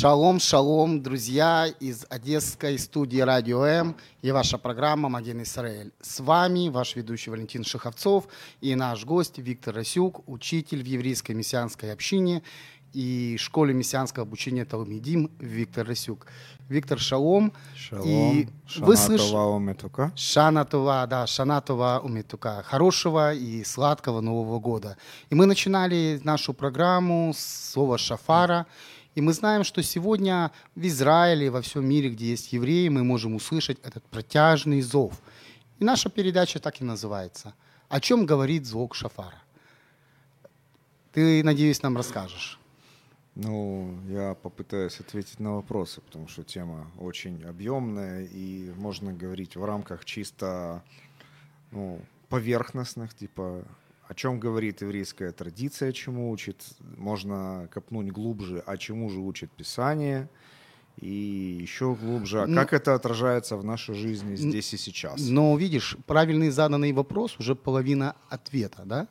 Шалом, шалом, друзья из Одесской студии Радио М и ваша программа «Маген Исраэль». С вами ваш ведущий Валентин Шиховцов и наш гость Виктор Расюк, учитель в еврейской мессианской общине и школе мессианского обучения Талмидим Виктор Расюк. Виктор, шалом. Шалом. И Шана вы слыш- Това Ометука. Шанатова, да, Шанатова Умитука. Хорошего и сладкого Нового года. И мы начинали нашу программу с слова шафара. И мы знаем, что сегодня в Израиле, во всем мире, где есть евреи, мы можем услышать этот протяжный зов. И наша передача так и называется. О чем говорит звук шафара? Ты, надеюсь, нам расскажешь. Ну, я попытаюсь ответить на вопросы, потому что тема очень объемная, и можно говорить в рамках чисто ну, поверхностных, типа о чем говорит еврейская традиция, чему учит. Можно копнуть глубже, а чему же учит Писание. И еще глубже, а Ну, как это отражается в нашей жизни здесь и сейчас. Но видишь, правильный заданный вопрос уже половина ответа, да?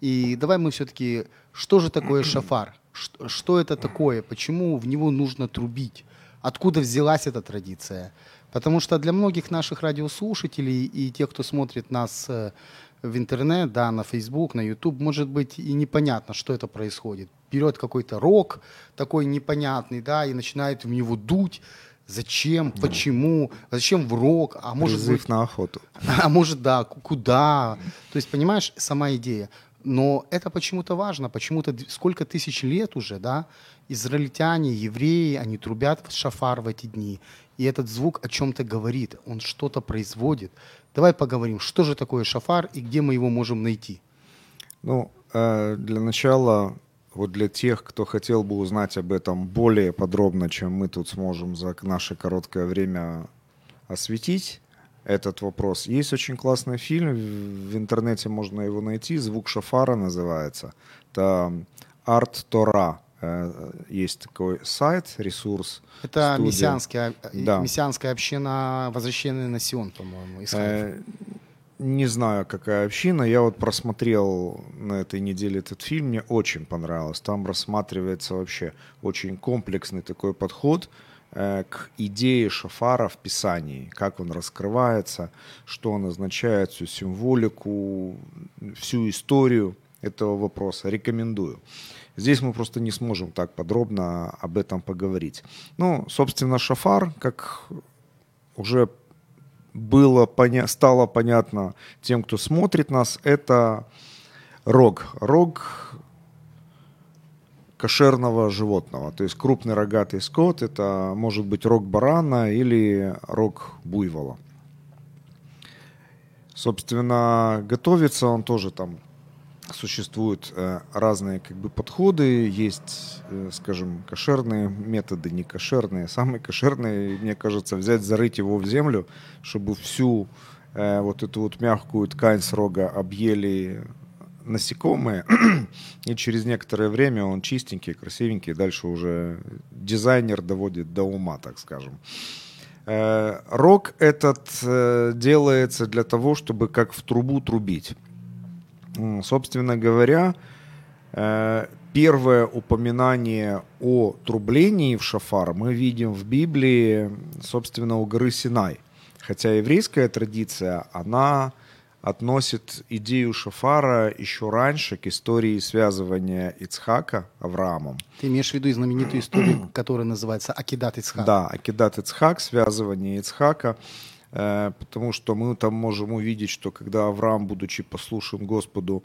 И давай мы все-таки, что же такое шафар? Ш- Что это такое? Почему в него нужно трубить? Откуда взялась эта традиция? Потому что для многих наших радиослушателей и тех, кто смотрит нас э, в интернет, да, на Facebook, на YouTube, может быть и непонятно, что это происходит. Берет какой-то рок такой непонятный, да, и начинает в него дуть. Зачем? Почему? Зачем в рок? А может Призыв быть, на охоту. а может, да, ку- куда? То есть, понимаешь, сама идея. Но это почему-то важно, почему-то сколько тысяч лет уже, да, израильтяне, евреи, они трубят в шафар в эти дни. И этот звук о чем-то говорит, он что-то производит. Давай поговорим, что же такое шафар и где мы его можем найти. Ну, э, для начала, вот для тех, кто хотел бы узнать об этом более подробно, чем мы тут сможем за наше короткое время осветить этот вопрос, есть очень классный фильм, в- интернете можно его найти, «Звук шафара» называется. Это Арт Тора. Э, Есть такой сайт, ресурс. Это мессианская, э, Да. мессианская община возвращения на Сион, по-моему, из Хайфа. Э, Не знаю, какая община. Я вот просмотрел на этой неделе этот фильм, мне очень понравилось. Там рассматривается вообще очень комплексный такой подход э, к идее шафара в Писании, как он раскрывается, что он означает, всю символику, всю историю этого вопроса. Рекомендую. Здесь мы просто не сможем так подробно об этом поговорить. Ну, собственно, шафар, как уже было поня- стало понятно тем, кто смотрит нас, это рог. Рог кошерного животного. То есть крупный рогатый скот, это может быть рог барана или рог буйвола. Собственно, готовится он тоже там существуют э, разные как бы подходы, есть, э, скажем, кошерные методы, не кошерные. Самый кошерный, мне кажется, взять, зарыть его в землю, чтобы всю э, вот эту вот мягкую ткань с рога объели насекомые, и через некоторое время он чистенький, красивенький, дальше уже дизайнер доводит до ума, так скажем. Э, Рог этот э, делается для того, чтобы как в трубу трубить. Собственно говоря, э, первое упоминание о трублении в шафар мы видим в Библии, собственно, у горы Синай. Хотя еврейская традиция, она относит идею Шафара еще раньше к истории связывания Ицхака Авраамом. Ты имеешь в виду знаменитую историю, которая называется Акидат Ицхак? Да, Акидат Ицхак, связывание Ицхака, э, потому что мы там можем увидеть, что когда Авраам, будучи послушен Господу,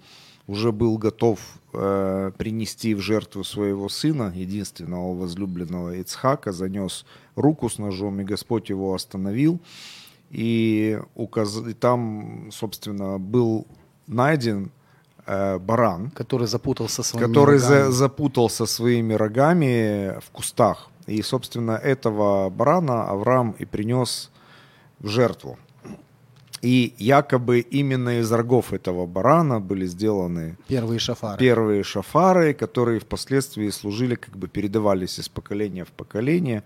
уже был готов э, принести в жертву своего сына, единственного возлюбленного Ицхака, занес руку с ножом, и Господь его остановил. И, указ... и там, собственно, был найден э, баран, Который запутался своими который за- рогами. запутался своими рогами в кустах. И, собственно, этого барана Авраам и принес в жертву. И якобы именно из рогов этого барана были сделаны Первые шафары. первые шафары, которые впоследствии служили, как бы передавались из поколения в поколение.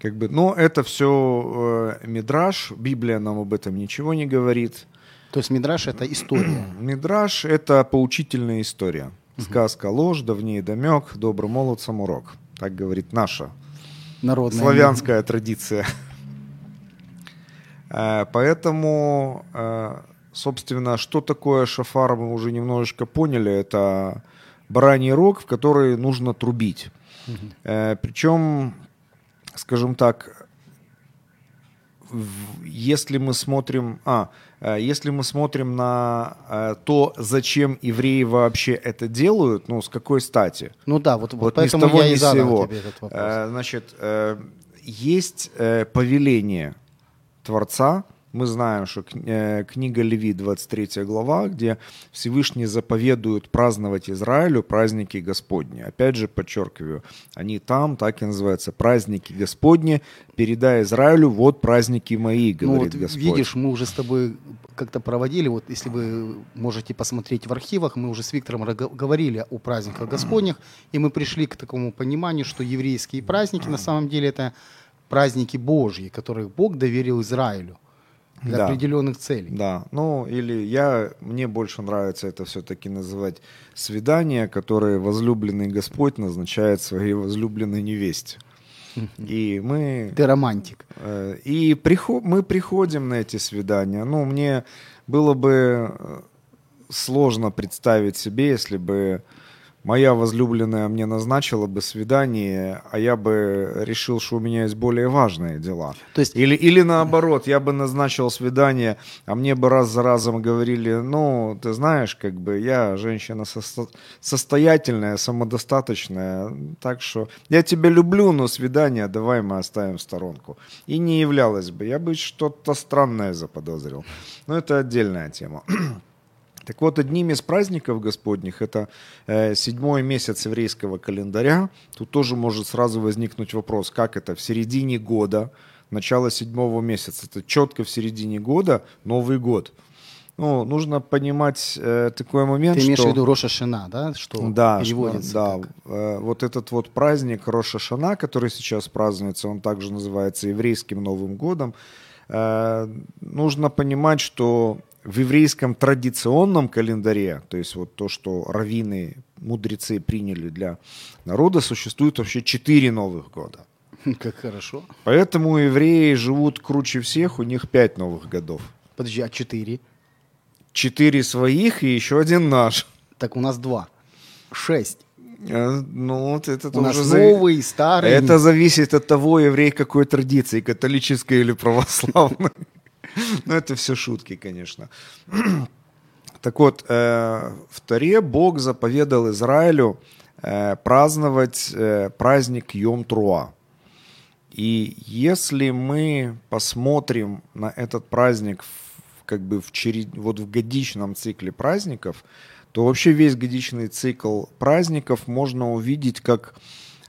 Как бы, но это все э, мидраж, Библия нам об этом ничего не говорит. То есть Мидраш это история. Мидраж – это поучительная история. Сказка ложь, давнее домек, добрым молодцам урок. Так говорит наша Народная. славянская традиция. Э, Поэтому, э, собственно, что такое шафар, мы уже немножечко поняли. Это бараний рог, в который нужно трубить. Э, Причем, скажем так, если мы смотрим, а, э, если мы смотрим на э, то, зачем евреи вообще это делают, ну, с какой стати? Ну да, вот, вот, Вот ни с поэтому того, я ни и задал сего. тебе этот вопрос. Э, Значит, э, есть повеление Творца. Мы знаем, что э, книга Леви, 23 глава, где Всевышний заповедует праздновать Израилю праздники Господни. Опять же, подчеркиваю, они там, так и называются, праздники Господни. Передай Израилю, вот праздники мои, ну говорит вот Господь. видишь, мы уже с тобой как-то проводили, вот если вы можете посмотреть в архивах, мы уже с Виктором говорили о праздниках Господних, и мы пришли к такому пониманию, что еврейские праздники на самом деле это праздники Божьи, которые Бог доверил Израилю для Да. определенных целей. Да, ну или я, мне больше нравится это все-таки называть свидание, которое возлюбленный Господь назначает своей возлюбленной невесте. И мы, Ты романтик. э, и прихо- мы приходим на эти свидания. Ну, мне было бы э, сложно представить себе, если бы моя возлюбленная мне назначила бы свидание, а я бы решил, что у меня есть более важные дела. То есть Или, или наоборот, я бы назначил свидание, а мне бы раз за разом говорили, ну, ты знаешь, как бы я женщина состо- состоятельная, самодостаточная, так что я тебя люблю, но свидание давай мы оставим в сторонку. И не являлась бы, я бы что-то странное заподозрил. Но это отдельная тема. Так вот, одним из праздников Господних, это э, седьмой месяц еврейского календаря, тут тоже может сразу возникнуть вопрос, как это в середине года, начало седьмого месяца, это четко в середине года Новый год. Ну, нужно понимать э, такой момент, ты имеешь что... в виду Роша Шина, да? Что Да, переводится что- да. как- Э, Вот этот вот праздник Роша Шана, который сейчас празднуется, он также называется еврейским Новым годом. Э, Нужно понимать, что в еврейском традиционном календаре, то есть вот то, что раввины, мудрецы приняли для народа, существует вообще четыре Новых года. Как хорошо. Поэтому евреи живут круче всех, у них пять Новых годов. Подожди, а четыре? Четыре своих и еще один наш. Так у нас два. Шесть. Э, Ну, вот это У нас новый, старый. Это зависит от того, еврей какой традиции, католической или православной. Ну, это все шутки, конечно. Так вот, э, в Таре Бог заповедал Израилю э, праздновать э, праздник Йом-Труа. И если мы посмотрим на этот праздник как бы в черед... вот в годичном цикле праздников, то вообще весь годичный цикл праздников можно увидеть как,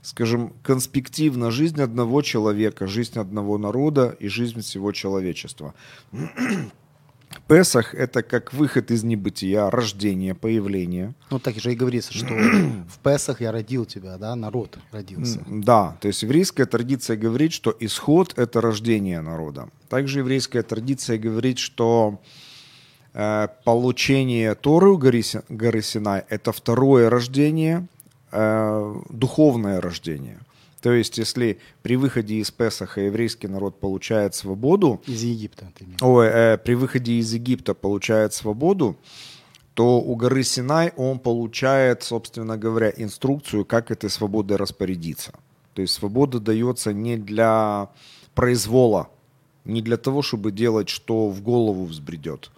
скажем, конспективно жизнь одного человека, жизнь одного народа и жизнь всего человечества. Песах – это как выход из небытия, рождение, появление. Ну, так же и говорится, что в Песах я родил тебя, да, народ родился. Да, то есть еврейская традиция говорит, что исход – это рождение народа. Также еврейская традиция говорит, что э, получение Торы у горы, горы Синай – это второе рождение, э, духовное рождение. То есть, если при выходе из Песаха еврейский народ получает свободу, Из Египта ты ой, э, при выходе из Египта получает свободу, то у горы Синай он получает, собственно говоря, инструкцию, как этой свободой распорядиться. То есть свобода дается не для произвола, не для того, чтобы делать, что в голову взбредет.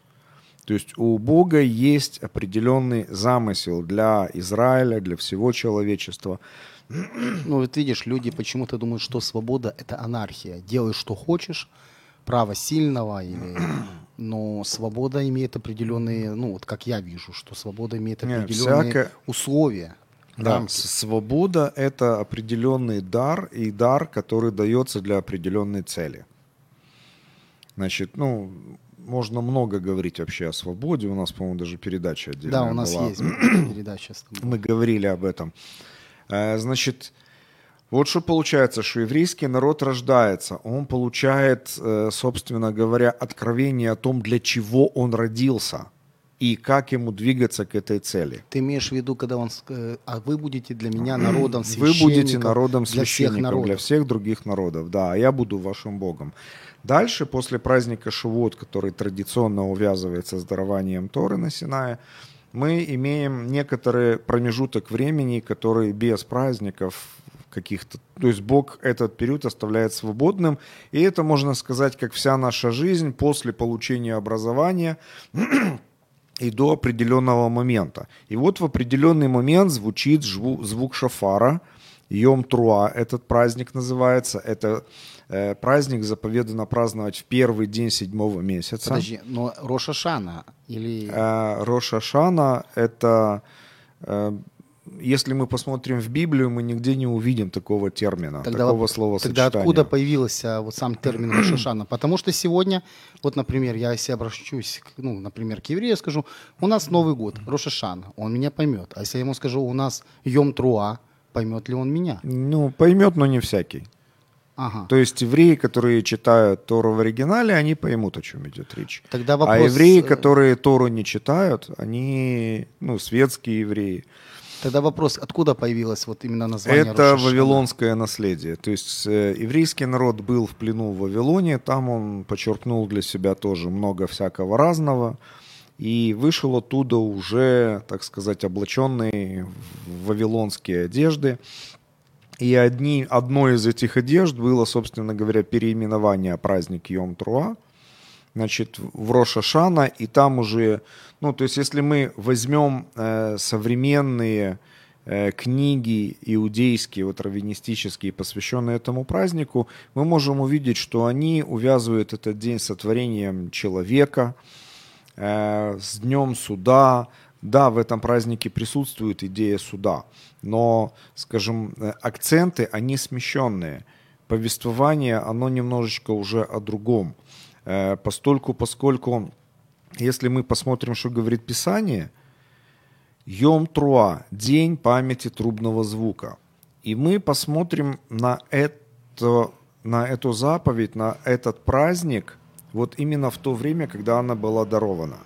То есть у Бога есть определенный замысел для Израиля, для всего человечества. Ну, вот видишь, люди почему-то думают, что свобода – это анархия. Делай, что хочешь, право сильного или... Но свобода имеет определенные, ну, вот как я вижу, что свобода имеет определенные всякое- условия, Да, рамки. свобода – это определенный дар, и дар, который дается для определенной цели. Значит, ну, можно много говорить вообще о свободе. У нас, по-моему, даже передача отдельная Да, у нас была. есть передача. Мы говорили об этом. Э, Значит, вот что получается, что еврейский народ рождается, он получает, э, собственно говоря, откровение о том, для чего он родился и как ему двигаться к этой цели. Ты имеешь в виду, когда он, э, а вы будете для меня народом Вы будете священников народом для всех народов. для всех других народов, да, а я буду вашим Богом. Дальше, после праздника Шивот, который традиционно увязывается с дарованием Торы на Синае, мы имеем некоторый промежуток времени, который без праздников каких-то... То есть Бог этот период оставляет свободным, и это, можно сказать, как вся наша жизнь после получения образования и до определенного момента. И вот в определенный момент звучит звук шафара, Йом Труа, этот праздник называется. Это э, праздник заповедано праздновать в первый день седьмого месяца. Подожди, но Роша Шана или... Э, Рош Ашана – это, э, если мы посмотрим в Библию, мы нигде не увидим такого термина, такого воп- словосочетания. Тогда откуда появился вот сам термин Рош Хашана? Потому что сегодня, вот, например, я если обращусь, к, ну, например, к еврею, скажу, у нас Новый год, Рош Хашана, он меня поймет. А если я ему скажу, у нас Йом Труа, поймет ли он меня? Ну, поймет, но не всякий. Ага. То есть евреи, которые читают Тору в оригинале, они поймут, о чем идет речь. Тогда а вопрос, евреи, э, которые Тору не читают, они, ну, светские евреи. Тогда вопрос, откуда появилось вот именно название Это Рош Хашана? вавилонское наследие. То есть э, еврейский народ был в плену в Вавилоне, там он подчеркнул для себя тоже много всякого разного. И вышел оттуда уже, так сказать, облаченный в вавилонские одежды. И одни, одной из этих одежд было, собственно говоря, переименование праздник Йом Труа, значит, в Рошашана, и там уже, ну, то есть, если мы возьмем э, современные э, книги иудейские, вот раввинистические, посвященные этому празднику, мы можем увидеть, что они увязывают этот день с сотворением человека, э, с днем суда. Да, в этом празднике присутствует идея суда, но, скажем, э, акценты, они смещенные. Повествование, оно немножечко уже о другом. Э, Постольку, поскольку, если мы посмотрим, что говорит Писание, Йом Труа, день памяти трубного звука. И мы посмотрим на, это, на эту заповедь, на этот праздник, вот именно в то время, когда она была дарована.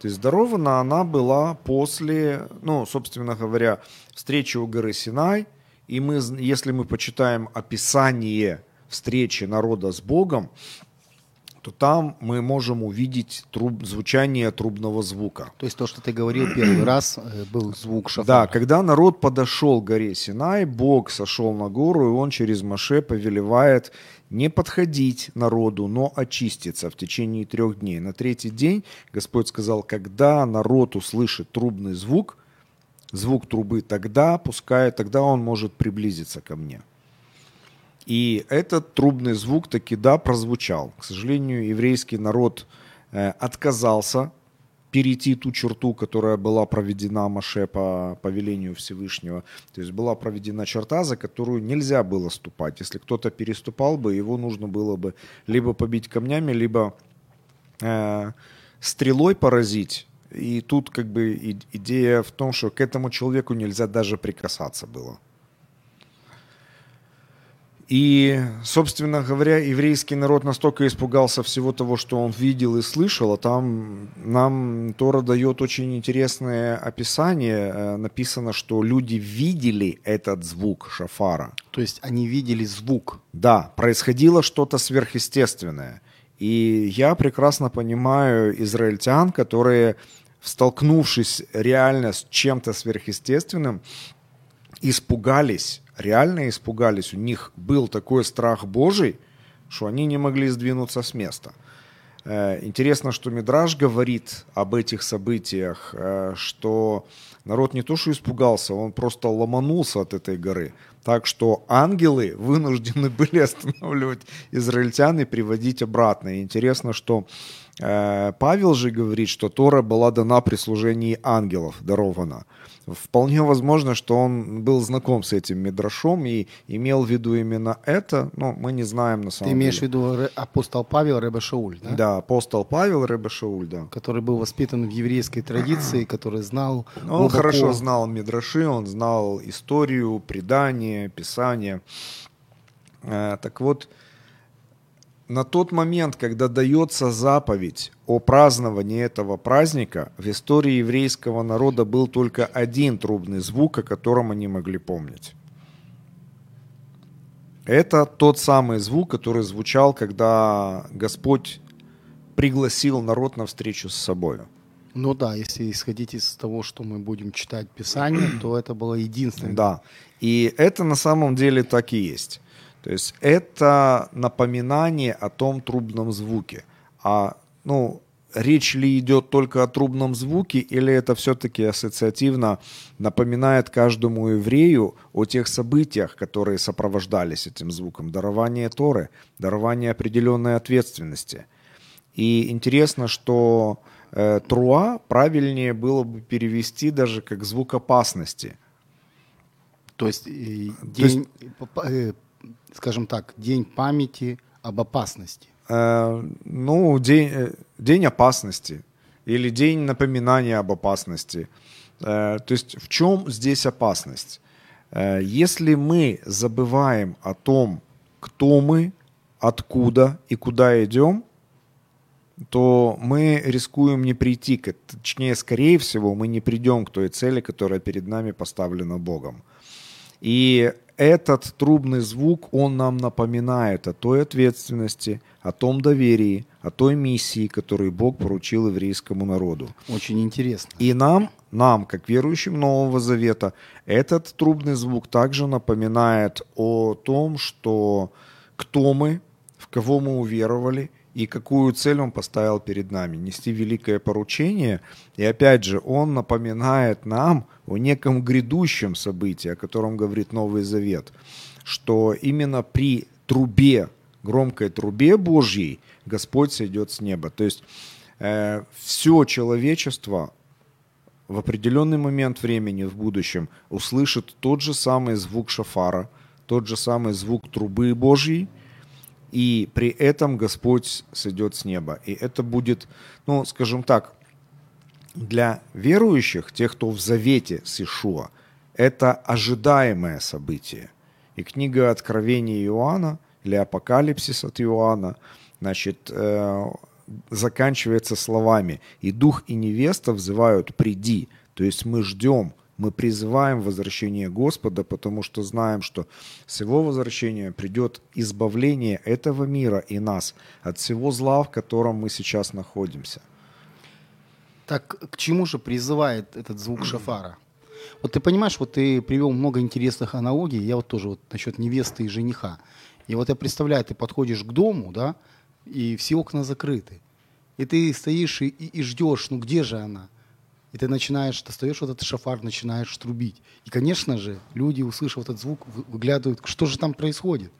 То есть дарована она была после, ну, собственно говоря, встречи у горы Синай. И мы, если мы почитаем описание встречи народа с Богом, то там мы можем увидеть труб, звучание трубного звука. То есть то, что ты говорил первый раз, э, был звук Да, шафара. когда народ подошел к горе Синай, Бог сошел на гору, и он через Маше повелевает не подходить народу, но очиститься в течение трех дней. На третий день Господь сказал, когда народ услышит трубный звук, звук трубы, тогда пускай, тогда он может приблизиться ко мне. И этот трубный звук таки да прозвучал. К сожалению, еврейский народ э, отказался перейти ту черту, которая была проведена Маше по повелению Всевышнего. То есть была проведена черта, за которую нельзя было ступать. Если кто-то переступал бы, его нужно было бы либо побить камнями, либо э, стрелой поразить. И тут как бы идея в том, что к этому человеку нельзя даже прикасаться было. И, собственно говоря, еврейский народ настолько испугался всего того, что он видел и слышал, а там нам Тора дает очень интересное описание. Э, Написано, что люди видели этот звук шафара. То есть они видели звук. Да, происходило что-то сверхъестественное. И я прекрасно понимаю израильтян, которые, столкнувшись реально с чем-то сверхъестественным, испугались, реально испугались. У них был такой страх Божий, что они не могли сдвинуться с места. Э, Интересно, что Мидраж говорит об этих событиях, э, что народ не то что испугался, он просто ломанулся от этой горы. Так что ангелы вынуждены были останавливать израильтян и приводить обратно. И интересно, что Павел же говорит, что Тора была дана при служении ангелов, дарована. Вполне возможно, что он был знаком с этим Мидрашом и имел в виду именно это, но мы не знаем на самом Ты имеешь в деле. виду Ре- апостол Павел Ребе Шауль, да? Да, апостол Павел Ребе Шауль, да. который был воспитан в еврейской традиции, который знал Он глубоко- хорошо знал Мидраши, он знал историю, предание, писание. Э, Так вот, на тот момент, когда дается заповедь о праздновании этого праздника, в истории еврейского народа был только один трубный звук, о котором они могли помнить. Это тот самый звук, который звучал, когда Господь пригласил народ на встречу с собой. Ну да, если исходить из того, что мы будем читать Писание, то это было единственное. Да. И это на самом деле так и есть. То есть это напоминание о том трубном звуке. А ну, речь ли идет только о трубном звуке, или это все-таки ассоциативно напоминает каждому еврею о тех событиях, которые сопровождались этим звуком? Дарование Торы, дарование определенной ответственности. И интересно, что э, труа правильнее было бы перевести даже как звук опасности. То есть, э, То есть- день, э, скажем так, день памяти об опасности. Э, ну, день, э, день опасности или день напоминания об опасности. Э, то есть в чем здесь опасность? Э, если мы забываем о том, кто мы, откуда и куда идем, то мы рискуем не прийти, к, точнее, скорее всего, мы не придем к той цели, которая перед нами поставлена Богом. И этот трубный звук, он нам напоминает о той ответственности, о том доверии, о той миссии, которую Бог поручил еврейскому народу. Очень интересно. И нам, нам, как верующим Нового Завета, этот трубный звук также напоминает о том, что кто мы, в кого мы уверовали и какую цель он поставил перед нами. Нести великое поручение. И опять же, он напоминает нам о неком грядущем событии, о котором говорит Новый Завет, что именно при трубе, громкой трубе Божьей Господь сойдет с неба. То есть э, все человечество в определенный момент времени в будущем услышит тот же самый звук шафара, тот же самый звук трубы Божьей, и при этом Господь сойдет с неба. И это будет, ну, скажем так, для верующих, тех, кто в завете с Ишуа, это ожидаемое событие. И книга Откровения Иоанна или Апокалипсис от Иоанна, значит, э, заканчивается словами «И дух и невеста взывают «приди». То есть мы ждем, мы призываем возвращение Господа, потому что знаем, что с Его возвращения придет избавление этого мира и нас от всего зла, в котором мы сейчас находимся. Так к чему же призывает этот звук шафара? Вот ты понимаешь, вот ты привел много интересных аналогий, я вот тоже вот насчет невесты и жениха. И вот я представляю, ты подходишь к дому, да, и все окна закрыты. И ты стоишь и, и- ждешь, ну где же она? И ты начинаешь, достаешь вот этот шафар, начинаешь трубить. И, конечно же, люди, услышав этот звук, вы- выглядывают, что же там происходит.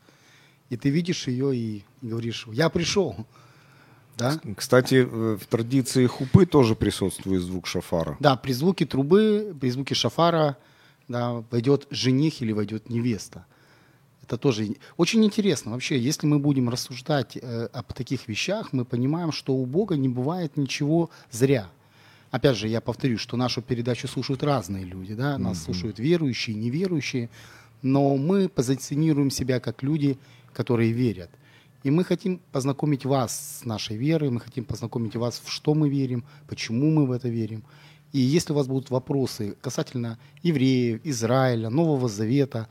И ты видишь ее и, говоришь, я пришел. Да? Кстати, в в традиции хупы тоже присутствует звук шафара. Да, при звуке трубы, при звуке шафара да, войдет жених или войдет невеста. Это тоже очень интересно. Вообще, если мы будем рассуждать э, об таких вещах, мы понимаем, что у Бога не бывает ничего зря. Опять же, я повторюсь, что нашу передачу слушают разные люди. Да? Нас слушают верующие, неверующие. но мы позиционируем себя как люди, которые верят. И мы хотим познакомить вас с нашей верой, мы хотим познакомить вас, в что мы верим, почему мы в это верим. И если у вас будут вопросы касательно евреев, Израиля, Нового Завета,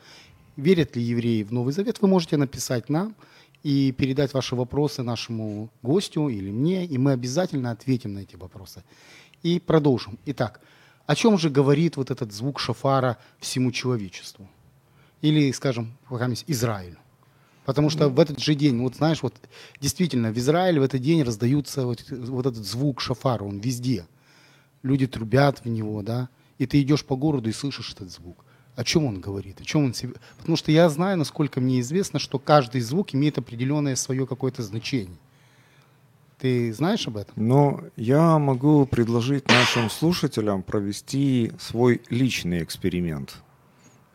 верят ли евреи в Новый Завет, вы можете написать нам и передать ваши вопросы нашему гостю или мне, и мы обязательно ответим на эти вопросы. И продолжим. Итак, о чем же говорит вот этот звук шафара всему человечеству? Или, скажем, Израилю? Потому что в этот же день, вот знаешь, вот действительно в Израиле в этот день раздаются вот, вот этот звук шафара, он везде. Люди трубят в него, да, и ты идешь по городу и слышишь этот звук. О чем он говорит? О чем он себе... Потому что я знаю, насколько мне известно, что каждый звук имеет определенное свое какое-то значение. Ты знаешь об этом? Но я могу предложить нашим слушателям провести свой личный эксперимент.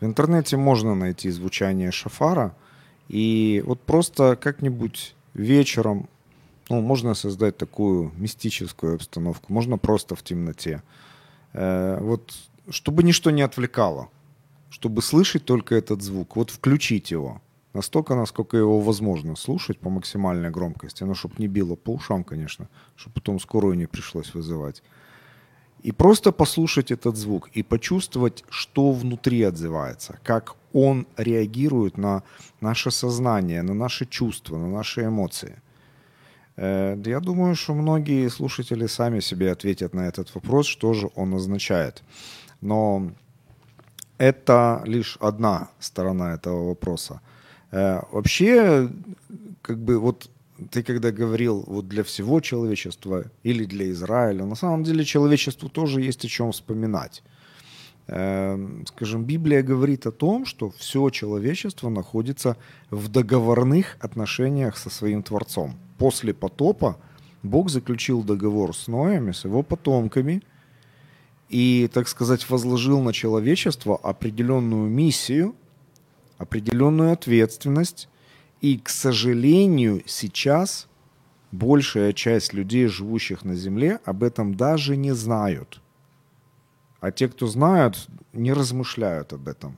В интернете можно найти звучание шафара – и вот просто как-нибудь вечером, ну, можно создать такую мистическую обстановку, можно просто в темноте. Э, вот, чтобы ничто не отвлекало, чтобы слышать только этот звук, вот включить его. Настолько, насколько его возможно слушать по максимальной громкости. Ну, чтобы не било по ушам, конечно, чтобы потом скорую не пришлось вызывать. И просто послушать этот звук и почувствовать, что внутри отзывается, как он реагирует на наше сознание, на наши чувства, на наши эмоции. Э, я думаю, что многие слушатели сами себе ответят на этот вопрос, что же он означает. Но это лишь одна сторона этого вопроса. Э, вообще, как бы вот ты когда говорил вот для всего человечества или для Израиля, на самом деле человечеству тоже есть о чем вспоминать. Эм, скажем, Библия говорит о том, что все человечество находится в договорных отношениях со своим Творцом. После потопа Бог заключил договор с Ноем с его потомками и, так сказать, возложил на человечество определенную миссию, определенную ответственность. И, к сожалению, сейчас большая часть людей, живущих на Земле, об этом даже не знают – а те, кто знают, не размышляют об этом.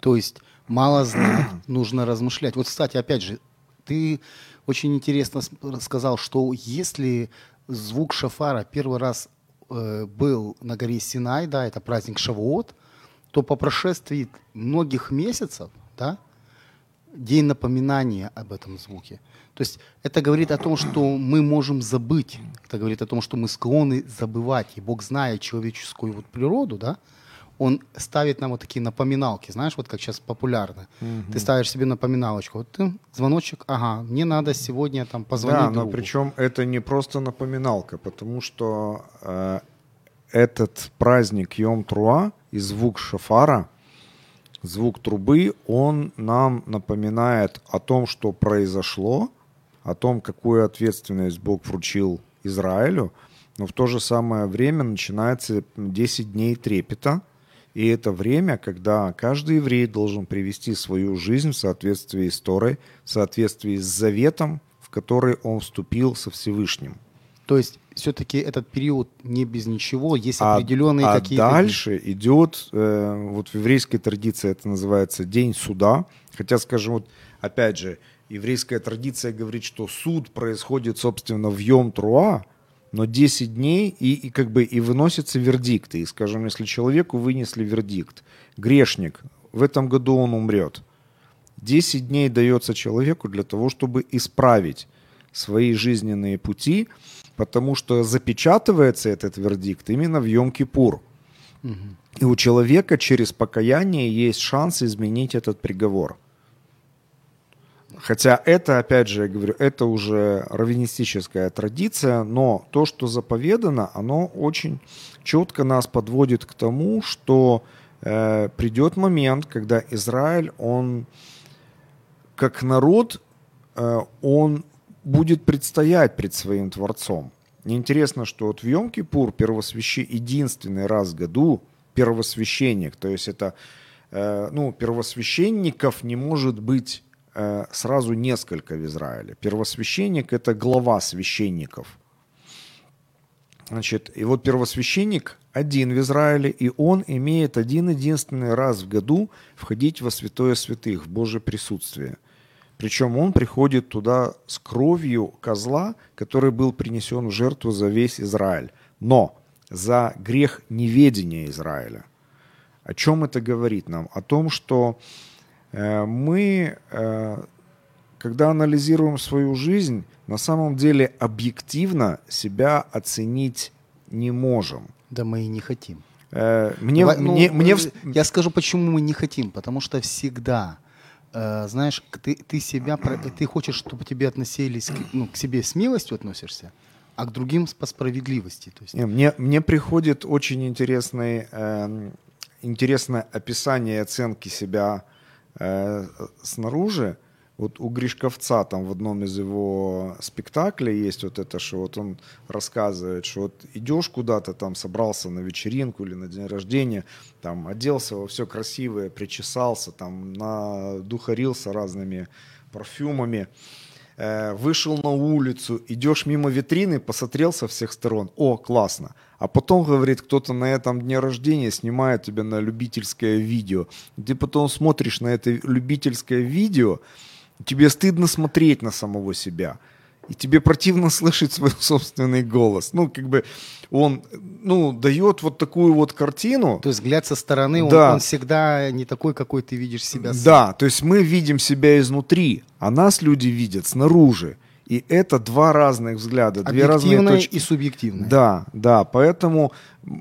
То есть мало знать, нужно размышлять. Вот, кстати, опять же, ты очень интересно сказал, что если звук шафара первый раз э, был на горе Синай, да, это праздник Шавуот, то по прошествии многих месяцев, да, день напоминания об этом звуке – то есть это говорит о том, что мы можем забыть. Это говорит о том, что мы склонны забывать. И Бог, зная человеческую вот природу, да, он ставит нам вот такие напоминалки, знаешь, вот как сейчас популярно. Угу. Ты ставишь себе напоминалочку, вот ты, звоночек, ага, мне надо сегодня там позвонить Да, другу. но причем это не просто напоминалка, потому что э, этот праздник Йом-Труа и звук шафара, звук трубы, он нам напоминает о том, что произошло, о том, какую ответственность Бог вручил Израилю, но в то же самое время начинается 10 дней трепета, и это время, когда каждый еврей должен привести свою жизнь в соответствии с Торой, в соответствии с заветом, в который он вступил со Всевышним. То есть все-таки этот период не без ничего, есть а, определенные а какие-то... А дальше идет, э, вот в еврейской традиции это называется День суда. Хотя, скажем, вот опять же, еврейская традиция говорит, что суд происходит, собственно, в Йом-Труа, но 10 дней и, и как бы и выносятся вердикты. И, скажем, если человеку вынесли вердикт, грешник, в этом году он умрет. 10 дней дается человеку для того, чтобы исправить свои жизненные пути, потому что запечатывается этот вердикт именно в Йом-Кипур. И у человека через покаяние есть шанс изменить этот приговор. Хотя это, опять же, я говорю, это уже раввинистическая традиция, но то, что заповедано, оно очень четко нас подводит к тому, что э, придет момент, когда Израиль, он как народ, э, он будет предстоять пред своим Творцом. Мне интересно, что вот в Йом-Кипур первосвящи... единственный раз в году первосвященник, то есть это, э, ну, первосвященников не может быть Э, сразу несколько в Израиле. Первосвященник – это глава священников. Значит, и вот первосвященник один в Израиле, и он имеет один единственный раз в году входить во святое святых, в Божье присутствие. Причем он приходит туда с кровью козла, который был принесен в жертву за весь Израиль. Но за грех неведения Израиля. О чем это говорит нам? О том, что э, мы, э, когда анализируем свою жизнь, на самом деле объективно себя оценить не можем. Да мы и не хотим. Э, мне, ну, мне, мне э, вс- Я скажу, почему мы не хотим. Потому что всегда, э, знаешь, ты, ты себя, ты хочешь, чтобы тебе относились, ну, к себе с милостью относишься, а к другим по справедливости. То есть, Не, мне, мне приходит очень интересный, эм, интересное описание оценки себя э, снаружи. Вот у Гришковца там в одном из его спектаклей есть вот это, что вот он рассказывает, что вот идешь куда-то там, собрался на вечеринку или на день рождения, там оделся во все красивое, причесался, там надухарился разными парфюмами, э, вышел на улицу, идешь мимо витрины, посмотрел со всех сторон, о, классно. А потом, говорит, кто-то на этом дне рождения снимает тебя на любительское видео. Ты потом смотришь на это любительское видео, тебе стыдно смотреть на самого себя. И тебе противно слышать свой собственный голос. Ну, как бы он, ну, дает вот такую вот картину. то есть взгляд со стороны, он, Да. он всегда не такой, какой ты видишь себя сам. Да, то есть мы видим себя изнутри, а нас люди видят снаружи. И это два разных взгляда, две разные точки. и субъективное. Да, да, поэтому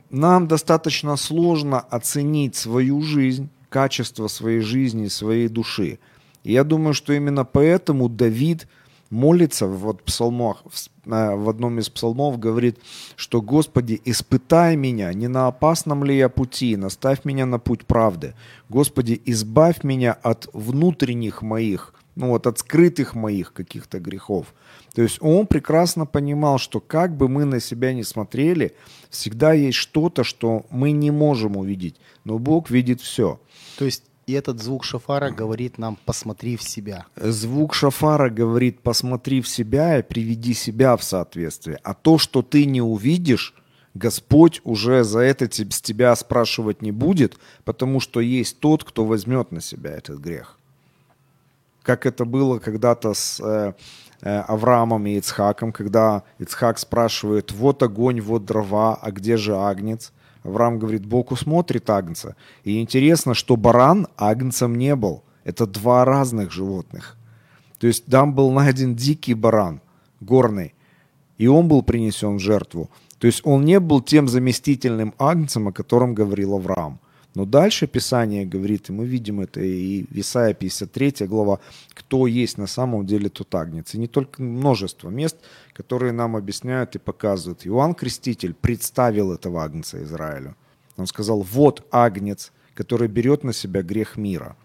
нам достаточно сложно оценить свою жизнь, качество своей жизни, своей души. И я думаю, что именно поэтому Давид молится вот псалмах, в, с- э, в одном из псалмов говорит, что «Господи, испытай меня, не на опасном ли я пути, наставь меня на путь правды. Господи, избавь меня от внутренних моих, ну вот от скрытых моих каких-то грехов». То есть он прекрасно понимал, что как бы мы на себя не смотрели, всегда есть что-то, что мы не можем увидеть, но Бог видит все. То есть и этот звук шафара говорит нам, посмотри в себя. Звук шафара говорит, посмотри в себя и приведи себя в соответствие. А то, что ты не увидишь, Господь уже за это с тебя спрашивать не будет, потому что есть тот, кто возьмет на себя этот грех. Как это было когда-то с э, э, Авраамом и Ицхаком, когда Ицхак спрашивает, вот огонь, вот дрова, а где же агнец? Авраам говорит, Бог усмотрит агнца. И интересно, что баран агнцем не был. Это два разных животных. То есть там был найден дикий баран, горный, и он был принесен в жертву. То есть он не был тем заместительным агнцем, о котором говорил Авраам. Но дальше Писание говорит, и мы видим это и в Исаия 53 глава, кто есть на самом деле тот агнец. И не только множество мест, которые нам объясняют и показывают. Иоанн Креститель представил этого агнца Израилю. Он сказал, вот агнец, который берет на себя грех мира.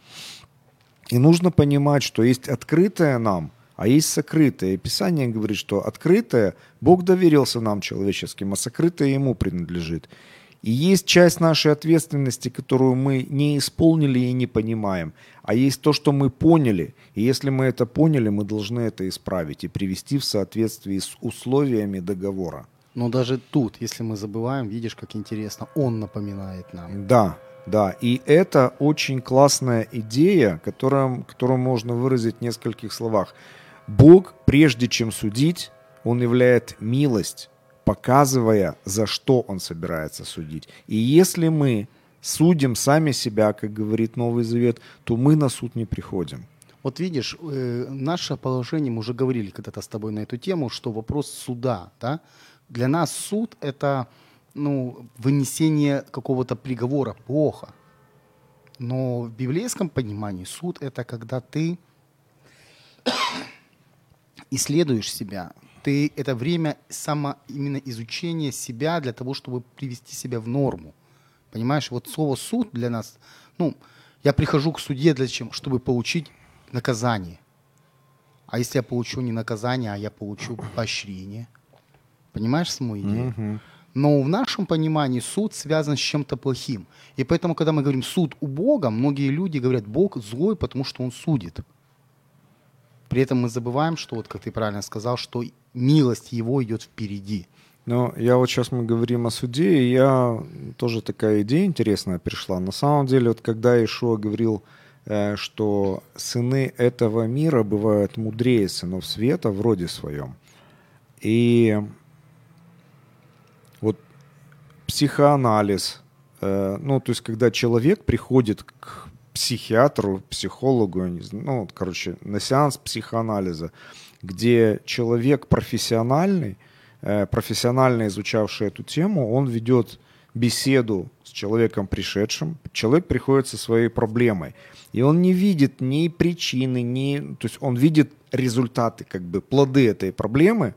И нужно понимать, что есть открытое нам, а есть сокрытое. И Писание говорит, что открытое Бог доверился нам человеческим, а сокрытое Ему принадлежит. И есть часть нашей ответственности, которую мы не исполнили и не понимаем. А есть то, что мы поняли. И если мы это поняли, мы должны это исправить и привести в соответствии с условиями договора. Но даже тут, если мы забываем, видишь, как интересно, он напоминает нам. Да, да. И это очень классная идея, которую, которую можно выразить в нескольких словах. Бог, прежде чем судить, Он являет милость, показывая, за что Он собирается судить. И если мы судим сами себя, как говорит Новый Завет, то мы на суд не приходим. Вот видишь, э, наше положение, мы уже говорили когда-то с тобой на эту тему, что вопрос суда, да, для нас суд – это ну, вынесение какого-то приговора плохо. Но в библейском понимании суд – это когда ты исследуешь себя, ты это время само именно изучения себя для того, чтобы привести себя в норму. Понимаешь, вот слово суд для нас, ну, я прихожу к суде для чем? Чтобы получить наказание. А если я получу не наказание, а я получу поощрение? Понимаешь саму идею? Но в нашем понимании суд связан с чем-то плохим. И поэтому, когда мы говорим суд у Бога, многие люди говорят, Бог злой, потому что Он судит. При этом мы забываем, что, вот как ты правильно сказал, что милость Его идет впереди. Но я вот сейчас мы говорим о суде, и я тоже такая идея интересная пришла. На самом деле, вот когда Ишуа говорил, э, что сыны этого мира бывают мудрее сынов света в роде своем. И вот психоанализ, э, ну, то есть, когда человек приходит к психиатру, психологу, не знаю, ну, короче, на сеанс психоанализа, где человек профессиональный, э, профессионально изучавший эту тему, он ведет беседу с человеком пришедшим, человек приходит со своей проблемой, и он не видит ни причины, ни, то есть он видит результаты, как бы плоды этой проблемы,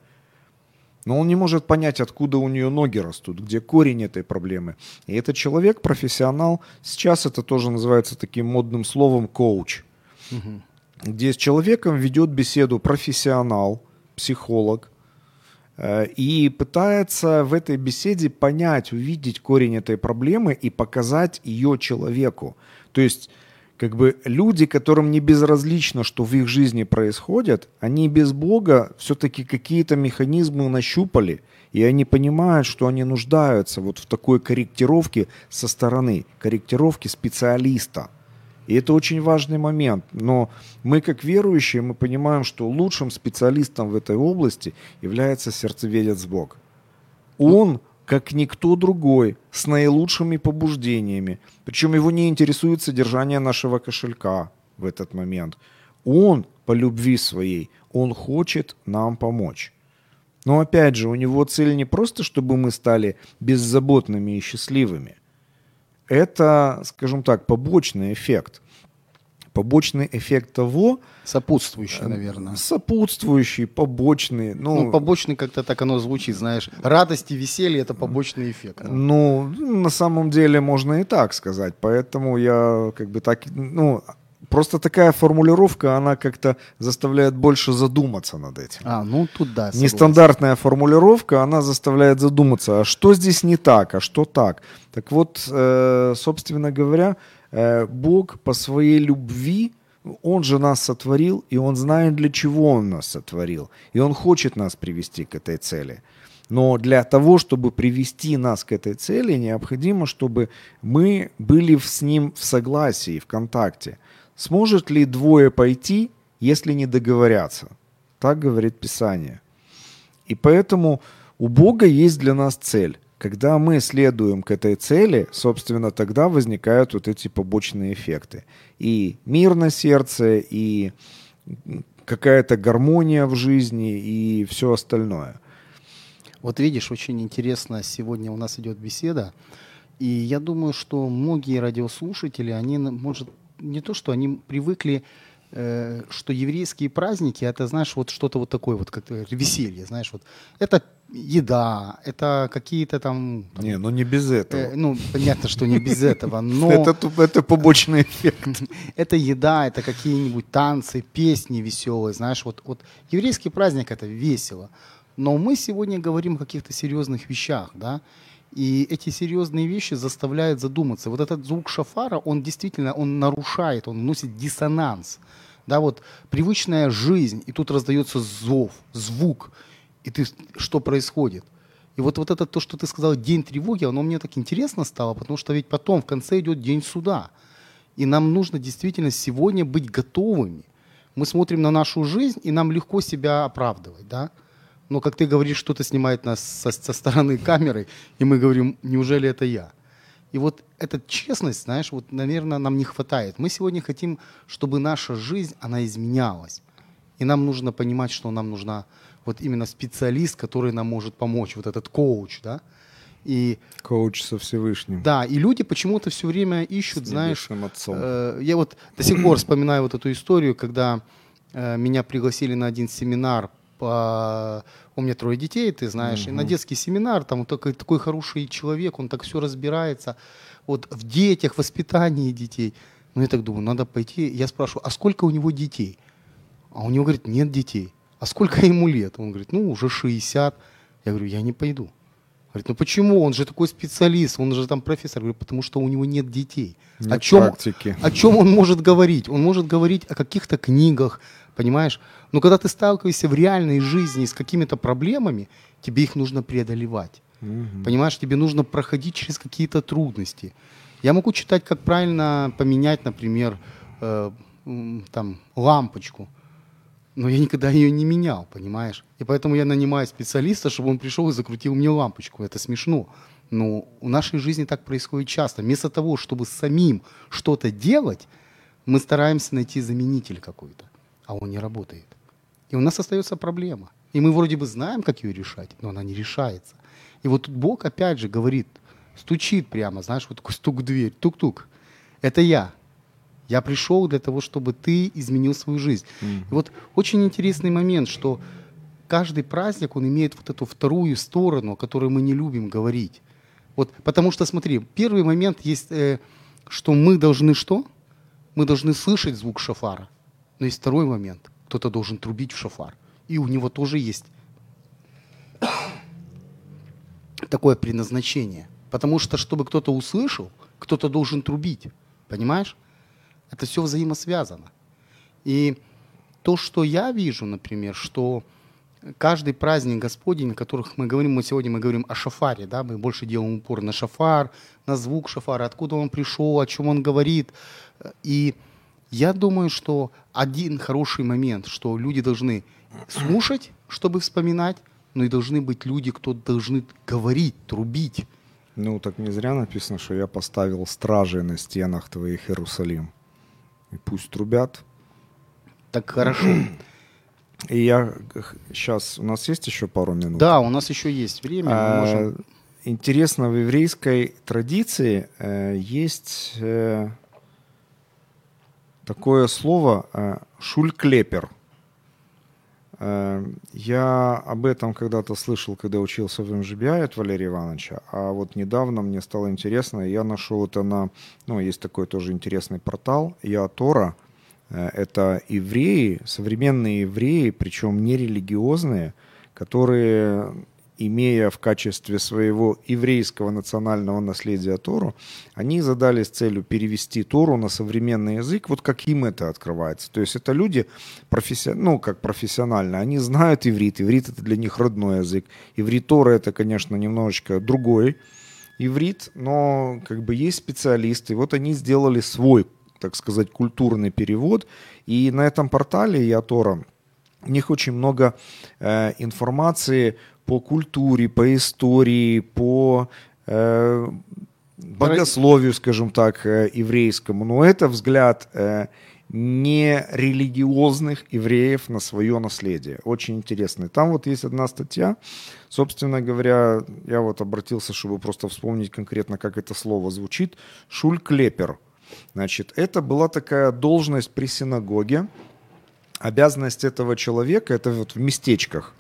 но он не может понять, откуда у нее ноги растут, где корень этой проблемы. И этот человек, профессионал, сейчас это тоже называется таким модным словом коуч, угу. где с человеком ведет беседу профессионал, психолог, э, и пытается в этой беседе понять, увидеть корень этой проблемы и показать ее человеку. То есть как бы люди, которым не безразлично, что в их жизни происходит, они без Бога все-таки какие-то механизмы нащупали, и они понимают, что они нуждаются вот в такой корректировке со стороны, корректировке специалиста. И это очень важный момент. Но мы, как верующие, мы понимаем, что лучшим специалистом в этой области является сердцеведец Бог. Он как никто другой, с наилучшими побуждениями. Причем его не интересует содержание нашего кошелька в этот момент. Он по любви своей, он хочет нам помочь. Но опять же, у него цель не просто, чтобы мы стали беззаботными и счастливыми. Это, скажем так, побочный эффект – побочный эффект того... Сопутствующий, наверное. Сопутствующий, побочный. Ну, ну побочный как-то так оно звучит, знаешь. Радость и веселье – это побочный эффект. Ну, на самом деле можно и так сказать. Поэтому я как бы так... Ну, Просто такая формулировка, она как-то заставляет больше задуматься над этим. А, ну тут да. Согласен. Нестандартная формулировка, она заставляет задуматься, а что здесь не так, а что так. Так вот, э, собственно говоря, Э, Бог по своей любви, Он же нас сотворил, и Он знает, для чего Он нас сотворил. И Он хочет нас привести к этой цели. Но для того, чтобы привести нас к этой цели, необходимо, чтобы мы были с Ним в согласии, в контакте. Сможет ли двое пойти, если не договорятся? Так говорит Писание. И поэтому у Бога есть для нас цель. Когда мы следуем к этой цели, собственно, тогда возникают вот эти побочные эффекты. И мир на сердце, и какая-то гармония в жизни, и все остальное. Вот видишь, очень интересно, сегодня у нас идет беседа, и я думаю, что многие радиослушатели, они, может, не то, что они привыкли Э, что еврейские праздники это знаешь вот что-то вот такое вот как веселье знаешь вот это еда это какие-то там, там не ну не без этого. Э, ну понятно что не без этого но это это побочный эффект. Это еда это какие-нибудь танцы песни веселые знаешь вот вот еврейский праздник это весело. Но мы сегодня говорим о каких-то серьезных вещах да? И эти серьезные вещи заставляют задуматься. Вот этот звук шафара, он действительно, он нарушает, он вносит диссонанс. Да, вот привычная жизнь, и тут раздается зов, звук, и ты, что происходит? И вот, вот это то, что ты сказал, день тревоги, оно мне так интересно стало, потому что ведь потом в конце идет день суда. И нам нужно действительно сегодня быть готовыми. Мы смотрим на нашу жизнь, и нам легко себя оправдывать, да? Но как ты говоришь, что-то снимает нас со, со стороны камеры, и мы говорим, неужели это я? И вот эта честность, знаешь, вот, наверное, нам не хватает. Мы сегодня хотим, чтобы наша жизнь, она изменялась. И нам нужно понимать, что нам нужна вот именно специалист, который нам может помочь, вот этот коуч, да. И, коуч со Всевышним. Да, и люди почему-то все время ищут, с знаешь... Отцом. Э, я вот до сих пор вспоминаю вот эту историю, когда э, меня пригласили на один семинар по... У меня трое детей, ты знаешь, угу. и на детский семинар, там такой, такой хороший человек, он так все разбирается, вот в детях, воспитании детей. Ну, я так думаю, надо пойти. Я спрашиваю, а сколько у него детей? А у него, говорит, нет детей. А сколько ему лет? Он говорит, ну, уже 60. Я говорю, я не пойду. Говорит, ну почему? Он же такой специалист, он же там профессор. Говорю, потому что у него нет детей. Нет о, чем, практики. о чем он может говорить? Он может говорить о каких-то книгах, Понимаешь? Но когда ты сталкиваешься в реальной жизни с какими-то проблемами, тебе их нужно преодолевать. Мгм. Понимаешь, тебе нужно проходить через какие-то трудности. Я могу читать, как правильно поменять, например, э, там, лампочку. Но я никогда ее не менял, понимаешь? И поэтому я нанимаю специалиста, чтобы он пришел и закрутил мне лампочку. Это смешно. Но в нашей жизни так происходит часто. Вместо того, чтобы самим что-то делать, мы стараемся найти заменитель какой-то, а он не работает. И у нас остается проблема. И мы вроде бы знаем, как ее решать, но она не решается. И вот тут Бог опять же говорит, стучит прямо, знаешь, вот такой стук в дверь, тук-тук. Это я. Я пришел для того, чтобы ты изменил свою жизнь. И вот очень интересный момент, что каждый праздник, он имеет вот эту вторую сторону, о которой мы не любим говорить. Вот, потому что, смотри, первый момент есть, э, что мы должны что? Мы должны слышать звук шафара. Но есть второй момент. Кто-то должен трубить в шафар. И у него тоже есть такое предназначение. Потому что, чтобы кто-то услышал, кто-то должен трубить. Понимаешь? Это все взаимосвязано. И то, что я вижу, например, что каждый праздник Господень, о которых мы говорим, мы сегодня мы говорим о шафаре, да, мы больше делаем упор на шафар, на звук шафара, откуда он пришел, о чем он говорит. И я думаю, что один хороший момент, что люди должны слушать, чтобы вспоминать, но и должны быть люди, кто должны говорить, трубить. Ну, так не зря написано, что я поставил стражей на стенах твоих, Иерусалим. И пусть трубят. Так хорошо. И я сейчас... У нас есть еще пару минут? Да, у нас еще есть время. А, можем- Интересно, в еврейской традиции э, есть э, такое слово э, шульклепер. Э, я об этом когда-то слышал, когда учился в МЖБИ от Валерия Ивановича, а вот недавно мне стало интересно, я нашел это на, ну, есть такой тоже интересный портал, Я Тора, Э, это евреи, современные евреи, причем не религиозные, которые, имея в качестве своего еврейского национального наследия Тору, они задались целью перевести Тору на современный язык, вот как им это открывается. То есть это люди, професси... ну, как профессионально, они знают иврит, иврит это для них родной язык. Иврит Тора это, конечно, немножечко другой иврит, но как бы есть специалисты, вот они сделали свой так сказать, культурный перевод. И на этом портале Ятора у них очень много э, информации по культуре, по истории, по э, богословию, скажем так, э, еврейскому. Но это взгляд э, не религиозных евреев на свое наследие. Очень интересный. Там вот есть одна статья, собственно говоря, я вот обратился, чтобы просто вспомнить конкретно, как это слово звучит. Шульклепер. Значит, это была такая должность при синагоге. Обязанность этого человека, это вот в местечках,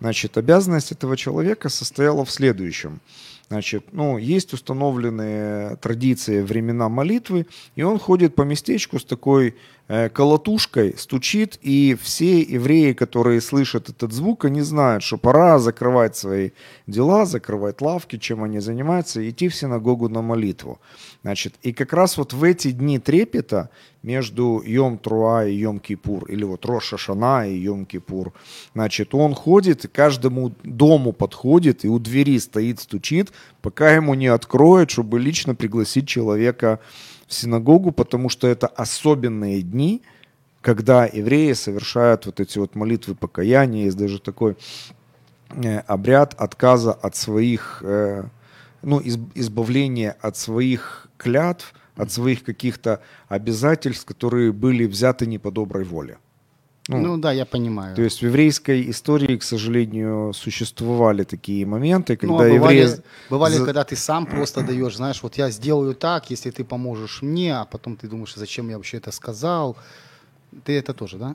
значит, обязанность этого человека состояла в следующем. Значит, ну, есть установленные традиции времена молитвы, и он ходит по местечку с такой колотушкой, стучит, и все евреи, которые слышат этот звук, они знают, что пора закрывать свои дела, закрывать лавки, чем они занимаются, и идти в синагогу на молитву. Значит, и как раз вот в эти дни трепета между Йом Труа и Йом Кипур, или вот Роша Шана и Йом Кипур, значит, он ходит и каждому дому подходит и у двери стоит, стучит, пока ему не откроют, чтобы лично пригласить человека синагогу, потому что это особенные дни, когда евреи совершают вот эти вот молитвы покаяния, есть даже такой э, обряд отказа от своих, э, ну, из- избавления от своих клятв, от своих каких-то обязательств, которые были взяты не по доброй воле. Ну, Ну да, я понимаю. То есть в еврейской истории, к сожалению, существовали такие моменты, Ну, когда а бывали, евреи... бывали за- когда ты сам просто даешь, знаешь, вот я сделаю так, если ты поможешь мне, а потом ты думаешь, зачем я вообще это сказал. Ты это тоже, да?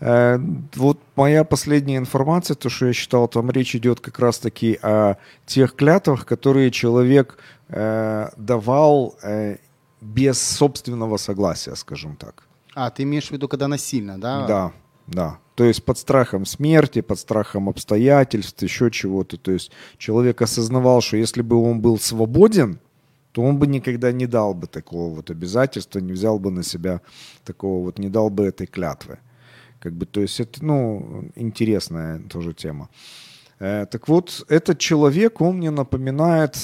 Э, Вот моя последняя информация, то, что я читал, там речь идет как раз-таки о тех клятвах, которые человек э, давал э, без собственного согласия, скажем так. А, ты имеешь в виду, когда насильно, да? Да, да. То есть под страхом смерти, под страхом обстоятельств, еще чего-то. То есть человек осознавал, что если бы он был свободен, то он бы никогда не дал бы такого вот обязательства, не взял бы на себя такого вот, не дал бы этой клятвы. Как бы, то есть это, ну, интересная тоже тема. Э, так вот, этот человек, он мне напоминает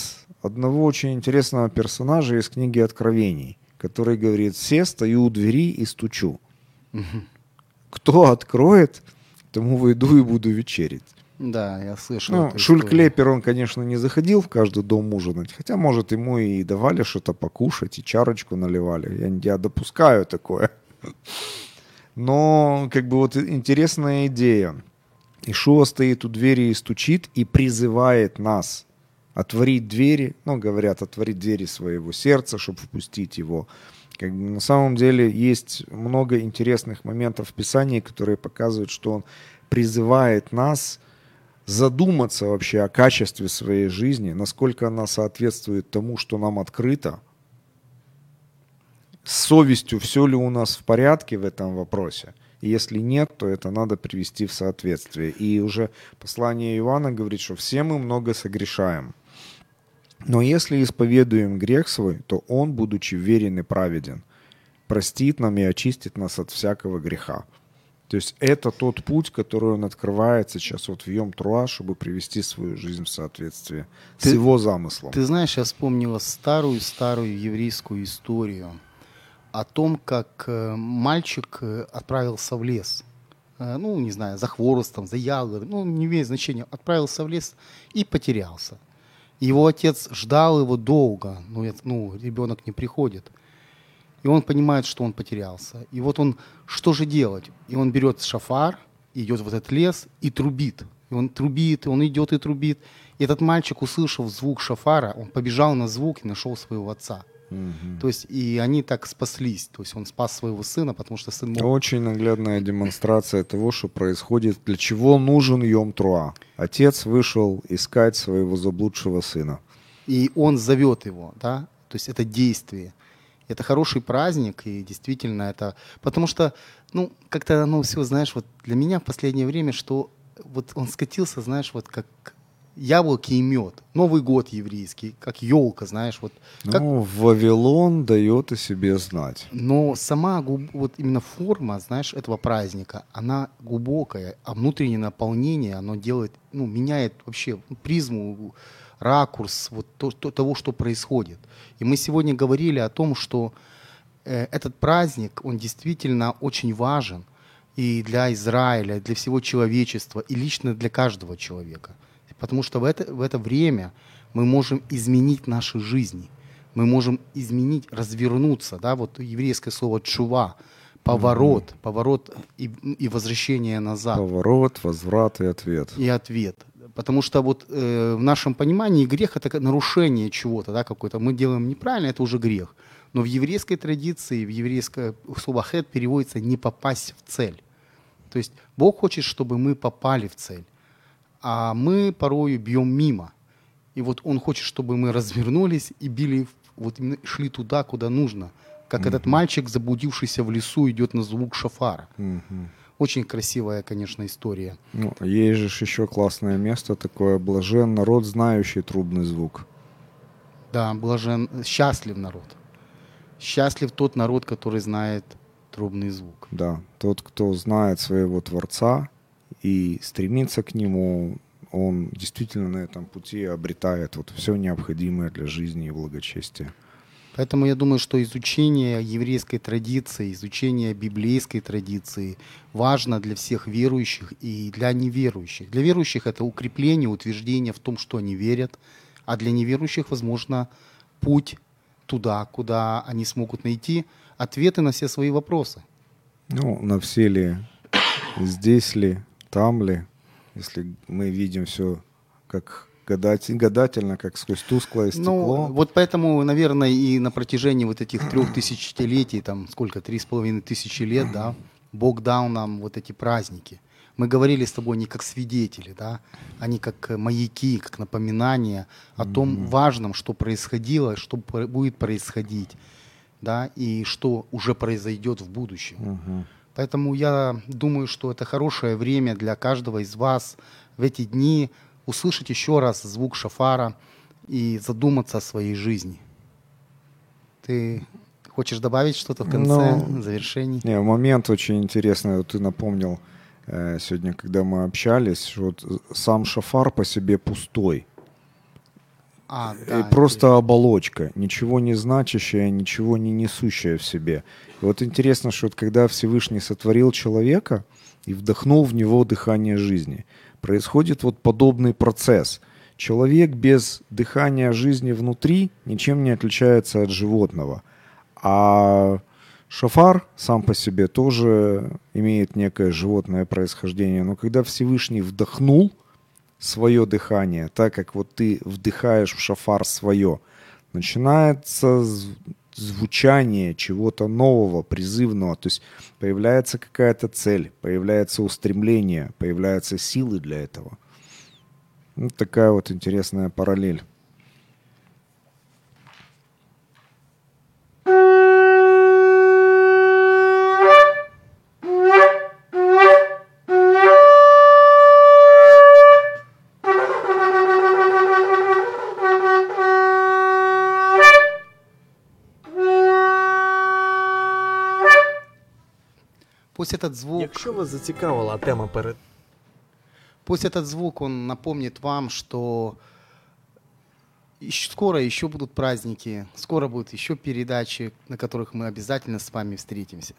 одного очень интересного персонажа из книги Откровений, который говорит, все стою у двери и стучу. Кто откроет, тому войду и буду вечерить. Да, я слышал. Ну, эту Шуль историю. Клепер, он, конечно, не заходил в каждый дом ужинать, хотя, может, ему и давали что-то покушать, и чарочку наливали. Я, я допускаю такое. Но, как бы, вот интересная идея. Ишуа стоит у двери и стучит, и призывает нас отворить двери, ну, говорят, отворить двери своего сердца, чтобы впустить его. Как бы, на самом деле есть много интересных моментов в Писании, которые показывают, что он призывает нас задуматься вообще о качестве своей жизни, насколько она соответствует тому, что нам открыто, с совестью все ли у нас в порядке в этом вопросе. И если нет, то это надо привести в соответствие. И уже послание Иоанна говорит, что все мы много согрешаем. Но если исповедуем грех свой, то Он, будучи верен и праведен, простит нам и очистит нас от всякого греха. То есть это тот путь, который он открывает сейчас вот в Йом Труа, чтобы привести свою жизнь в соответствие с Ты- его замыслом. Ты знаешь, я вспомнила старую-старую еврейскую историю о том, как э, мальчик э, отправился в лес. Э, Ну, не знаю, за хворостом, за ягодой, ну, не имеет значения. Отправился в лес и потерялся. Его отец ждал его долго, это- ну ребенок не приходит. И он понимает, что он потерялся. И вот он, что же делать? И он берет шафар, идет в этот лес и трубит. И он трубит, и он идет и трубит. И этот мальчик, услышав звук шафара, он побежал на звук и нашел своего отца. То есть и они так спаслись. То есть он спас своего сына, потому что сын мог... Очень наглядная демонстрация того, что происходит, для чего нужен Йом Труа. Отец вышел искать своего заблудшего сына. И он зовет его, да, то есть это действие. Это хороший праздник, и действительно это... Потому что, ну, как-то оно все, знаешь, вот для меня в последнее время, что вот он скатился, знаешь, вот как яблоки и мед. Новый год еврейский, как елка, знаешь, вот. Как, Ну, Вавилон дает о себе знать. но сама вот именно форма, знаешь, этого праздника, она глубокая, а внутреннее наполнение, оно делает, ну, меняет вообще призму, ракурс вот то, то- того, что происходит. И мы сегодня говорили о том, что э, этот праздник, он действительно очень важен и для Израиля, и для всего человечества, и лично для каждого человека. Потому что в это, в это время мы можем изменить наши жизни. Мы можем изменить, развернуться. Да? Вот еврейское слово «чува», поворот, поворот и, и возвращение назад Поворот, возврат и ответ. и ответ. Потому что вот э, в нашем понимании грех это нарушение чего-то, да, какое-то. Мы делаем неправильно, это уже грех. Но в еврейской традиции, в еврейское слово хет переводится не попасть в цель. То есть Бог хочет, чтобы мы попали в цель, а мы порою бьем мимо. И вот Он хочет, чтобы мы развернулись и били, вот именно шли туда, куда нужно. Как этот мальчик, заблудившийся в лесу, идет на звук шафара. Мгм. Очень красивая, конечно, история. Ну, есть же еще классное место такое, блажен народ, знающий трубный звук. Да, блажен, счастлив народ. Счастлив тот народ, который знает трубный звук. Да, тот, кто знает своего Творца и стремится к Нему, он действительно на этом пути обретает вот все необходимое для жизни и благочестия. Поэтому я думаю, что изучение еврейской традиции, изучение библейской традиции важно для всех верующих и для неверующих. Для верующих это укрепление, утверждение в том, что они верят, а для неверующих, возможно, путь туда, куда они смогут найти ответы на все свои вопросы. Ну, на все ли, здесь ли, там ли, если мы видим все как гадать- гадательно, как сквозь тусклое стекло. Ну, вот поэтому, наверное, и на протяжении вот этих трех тысячелетий, там сколько, три с половиной тысячи лет, да, Бог дал нам вот эти праздники. Мы говорили с тобой не как свидетели, да, а не как маяки, как напоминания о том важном, что происходило, что будет происходить, да, и что уже произойдет в будущем. Мгм. Поэтому я думаю, что это хорошее время для каждого из вас в эти дни услышать еще раз звук шафара и задуматься о своей жизни. Ты Хочешь добавить что-то в конце, Ну, в завершении? Не, момент очень интересный. Ты напомнил э, сегодня, когда мы общались, что вот сам шафар по себе пустой. А, И да, просто оболочка, ничего не значащая, ничего не несущая в себе. И вот интересно, что вот когда Всевышний сотворил человека и вдохнул в него дыхание жизни, происходит вот подобный процесс. Человек без дыхания жизни внутри ничем не отличается от животного. А шафар сам по себе тоже имеет некое животное происхождение. Но когда Всевышний вдохнул свое дыхание, так как вот ты вдыхаешь в шафар свое, начинается звучание чего-то нового, призывного, то есть появляется какая-то цель, появляется устремление, появляются силы для этого. Вот такая вот интересная параллель. Этот звук, Якщо вас зацікавила тема перед пусть этот звук, он напомнит вам, что скоро еще будут праздники, скоро будут еще передачи, на которых мы обязательно с вами встретимся.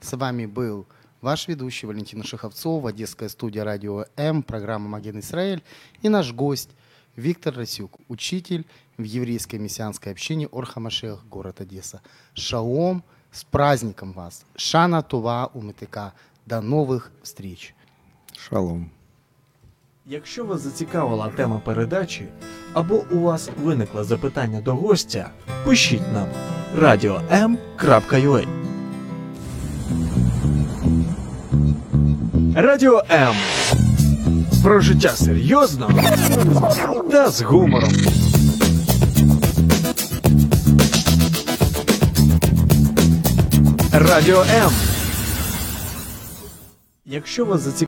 С вами был ваш ведущий Валентин Шаховцов, Одесская студия Радио М, программа «Маген Израиль» и наш гость Виктор Расюк, учитель в еврейской мессианской общине Орхамашех, город Одесса. Шаом, с праздником вас! Шана Това Умитыка. До новых встреч! Шалом. Якщо вас зацікавила тема передачі, або у вас виникло запитання до гостя, пишіть нам radio.m.ua Радіо М. Про життя серйозно та з гумором. Радіо М. Якщо вас зацікавила